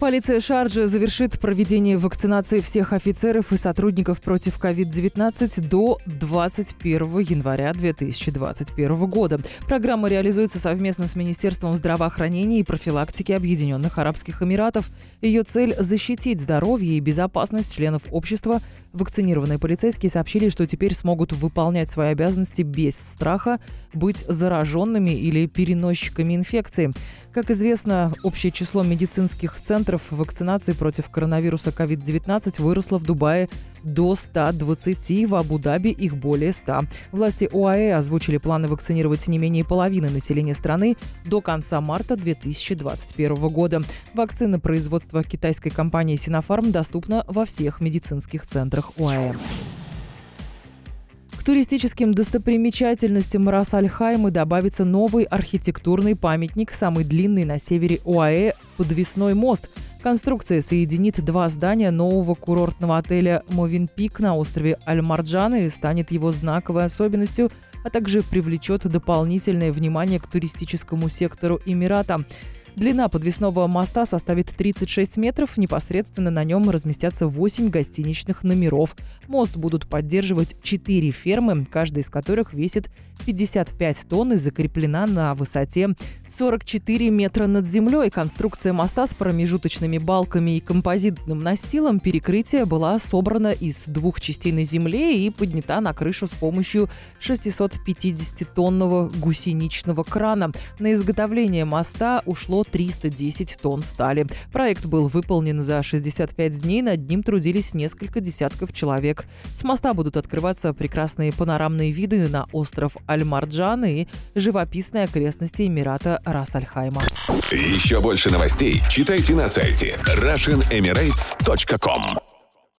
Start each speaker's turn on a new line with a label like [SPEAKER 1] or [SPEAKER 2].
[SPEAKER 1] Полиция Шарджи завершит проведение вакцинации всех офицеров и сотрудников против COVID-19 до 21 января 2021 года. Программа реализуется совместно с Министерством здравоохранения и профилактики Объединенных Арабских Эмиратов. Ее цель – защитить здоровье и безопасность членов общества. Вакцинированные полицейские сообщили, что теперь смогут выполнять свои обязанности без страха быть зараженными или переносчиками инфекции. Как известно, общее число медицинских центров вакцинации против коронавируса COVID-19 выросло в Дубае до 120, в Абу-Даби их более 100. Власти ОАЭ озвучили планы вакцинировать не менее половины населения страны до конца марта 2021 года. Вакцина производства китайской компании Sinopharm доступна во всех медицинских центрах ОАЭ туристическим достопримечательностям Рас-Аль-Хаймы добавится новый архитектурный памятник, самый длинный на севере ОАЭ – подвесной мост. Конструкция соединит два здания нового курортного отеля «Мовинпик» на острове Аль-Марджан и станет его знаковой особенностью, а также привлечет дополнительное внимание к туристическому сектору Эмирата. Длина подвесного моста составит 36 метров. Непосредственно на нем разместятся 8 гостиничных номеров. Мост будут поддерживать 4 фермы, каждая из которых весит 55 тонн и закреплена на высоте 44 метра над землей. Конструкция моста с промежуточными балками и композитным настилом перекрытия была собрана из двух частей на земле и поднята на крышу с помощью 650-тонного гусеничного крана. На изготовление моста ушло 310 тонн стали. Проект был выполнен за 65 дней, над ним трудились несколько десятков человек. С моста будут открываться прекрасные панорамные виды на остров Аль-Марджан и живописные окрестности Эмирата Рас-Аль-Хайма.
[SPEAKER 2] Еще больше новостей читайте на сайте RussianEmirates.com